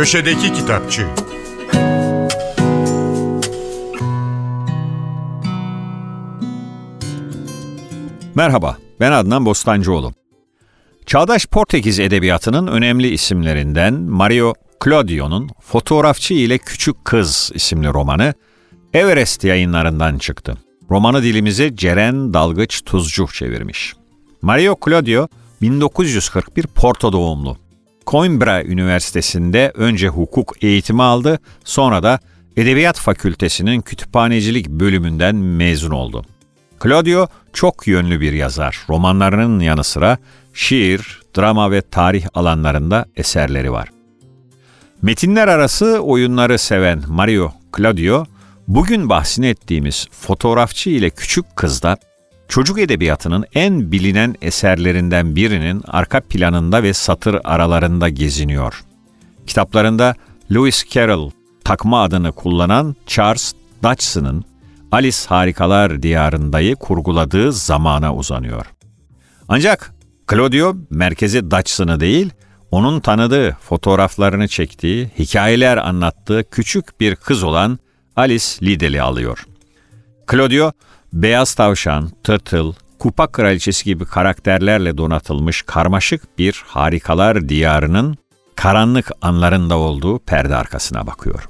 Köşedeki Kitapçı Merhaba, ben Adnan Bostancıoğlu. Çağdaş Portekiz edebiyatının önemli isimlerinden Mario Claudio'nun Fotoğrafçı ile Küçük Kız isimli romanı Everest yayınlarından çıktı. Romanı dilimize Ceren Dalgıç Tuzcu çevirmiş. Mario Claudio 1941 Porto doğumlu. Coimbra Üniversitesi'nde önce hukuk eğitimi aldı, sonra da Edebiyat Fakültesi'nin kütüphanecilik bölümünden mezun oldu. Claudio çok yönlü bir yazar. Romanlarının yanı sıra şiir, drama ve tarih alanlarında eserleri var. Metinler arası oyunları seven Mario Claudio, bugün bahsini ettiğimiz fotoğrafçı ile küçük kızda çocuk edebiyatının en bilinen eserlerinden birinin arka planında ve satır aralarında geziniyor. Kitaplarında Lewis Carroll takma adını kullanan Charles Dodgson'ın Alice Harikalar Diyarında'yı kurguladığı zamana uzanıyor. Ancak Claudio merkezi Dodgson'ı değil, onun tanıdığı, fotoğraflarını çektiği, hikayeler anlattığı küçük bir kız olan Alice Liddell'i alıyor. Claudio, beyaz tavşan, tırtıl, kupa kraliçesi gibi karakterlerle donatılmış karmaşık bir harikalar diyarının karanlık anlarında olduğu perde arkasına bakıyor.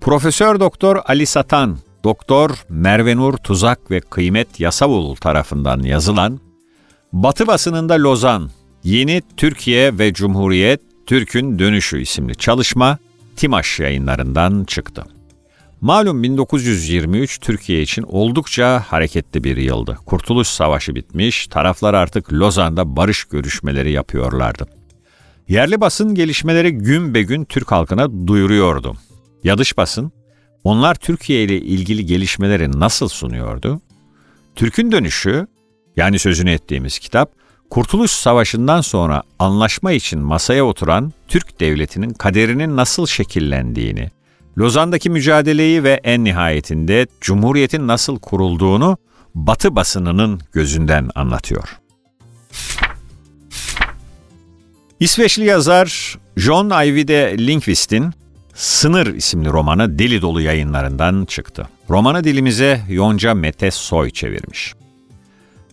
Profesör Doktor Ali Satan, Doktor Merve Nur Tuzak ve Kıymet Yasavul tarafından yazılan Batı basınında Lozan, Yeni Türkiye ve Cumhuriyet Türk'ün Dönüşü isimli çalışma Timaş yayınlarından çıktı. Malum 1923 Türkiye için oldukça hareketli bir yıldı. Kurtuluş Savaşı bitmiş, taraflar artık Lozan'da barış görüşmeleri yapıyorlardı. Yerli basın gelişmeleri gün be gün Türk halkına duyuruyordu. Yadış basın, onlar Türkiye ile ilgili gelişmeleri nasıl sunuyordu? Türk'ün dönüşü, yani sözünü ettiğimiz kitap, Kurtuluş Savaşı'ndan sonra anlaşma için masaya oturan Türk devletinin kaderinin nasıl şekillendiğini, Lozan'daki mücadeleyi ve en nihayetinde Cumhuriyet'in nasıl kurulduğunu Batı basınının gözünden anlatıyor. İsveçli yazar John Ajvide Lindqvist'in Sınır isimli romanı deli dolu yayınlarından çıktı. Romanı dilimize Yonca Mete Soy çevirmiş.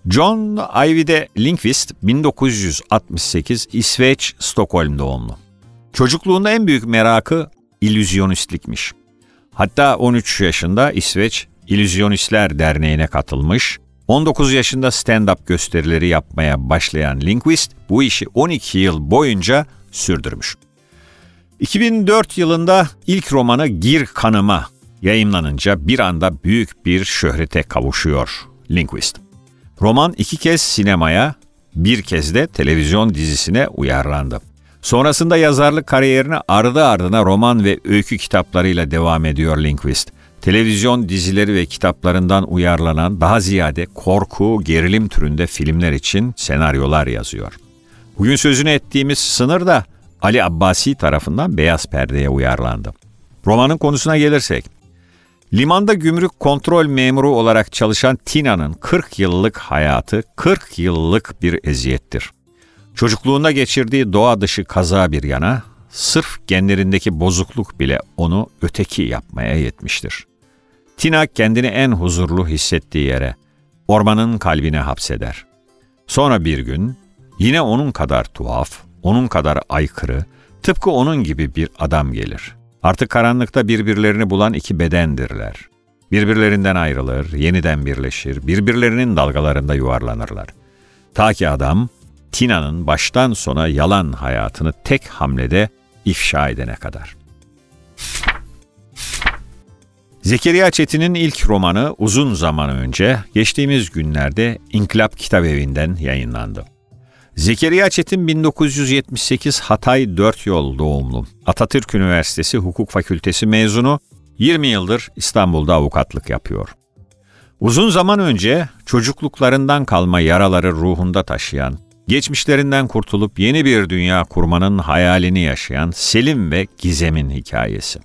John Ajvide Lindqvist 1968 İsveç Stockholm doğumlu. Çocukluğunda en büyük merakı illüzyonistlikmiş. Hatta 13 yaşında İsveç İllüzyonistler Derneği'ne katılmış, 19 yaşında stand-up gösterileri yapmaya başlayan Lindqvist bu işi 12 yıl boyunca sürdürmüş. 2004 yılında ilk romanı Gir Kanıma yayımlanınca bir anda büyük bir şöhrete kavuşuyor Lindqvist. Roman iki kez sinemaya, bir kez de televizyon dizisine uyarlandı. Sonrasında yazarlık kariyerine ardı ardına roman ve öykü kitaplarıyla devam ediyor Lindqvist. Televizyon dizileri ve kitaplarından uyarlanan daha ziyade korku, gerilim türünde filmler için senaryolar yazıyor. Bugün sözünü ettiğimiz sınır da Ali Abbasi tarafından beyaz perdeye uyarlandı. Romanın konusuna gelirsek, limanda gümrük kontrol memuru olarak çalışan Tina'nın 40 yıllık hayatı 40 yıllık bir eziyettir. Çocukluğunda geçirdiği doğa dışı kaza bir yana, sırf genlerindeki bozukluk bile onu öteki yapmaya yetmiştir. Tina kendini en huzurlu hissettiği yere, ormanın kalbine hapseder. Sonra bir gün yine onun kadar tuhaf, onun kadar aykırı, tıpkı onun gibi bir adam gelir. Artık karanlıkta birbirlerini bulan iki bedendirler. Birbirlerinden ayrılır, yeniden birleşir, birbirlerinin dalgalarında yuvarlanırlar. Ta ki adam, Tina'nın baştan sona yalan hayatını tek hamlede ifşa edene kadar. Zekeriya Çetin'in ilk romanı uzun zaman önce geçtiğimiz günlerde İnkılap Kitap Evi'nden yayınlandı. Zekeriya Çetin 1978 Hatay 4 Yol doğumlu. Atatürk Üniversitesi Hukuk Fakültesi mezunu, 20 yıldır İstanbul'da avukatlık yapıyor. Uzun zaman önce çocukluklarından kalma yaraları ruhunda taşıyan, geçmişlerinden kurtulup yeni bir dünya kurmanın hayalini yaşayan Selim ve Gizem'in hikayesi.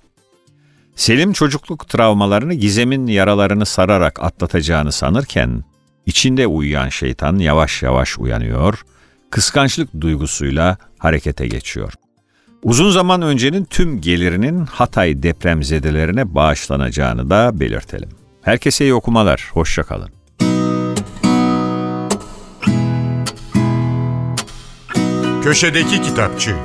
Selim çocukluk travmalarını Gizem'in yaralarını sararak atlatacağını sanırken, içinde uyuyan şeytan yavaş yavaş uyanıyor, kıskançlık duygusuyla harekete geçiyor. Uzun zaman öncenin tüm gelirinin Hatay depremzedelerine bağışlanacağını da belirtelim. Herkese iyi okumalar, hoşçakalın. Köşedeki Kitapçı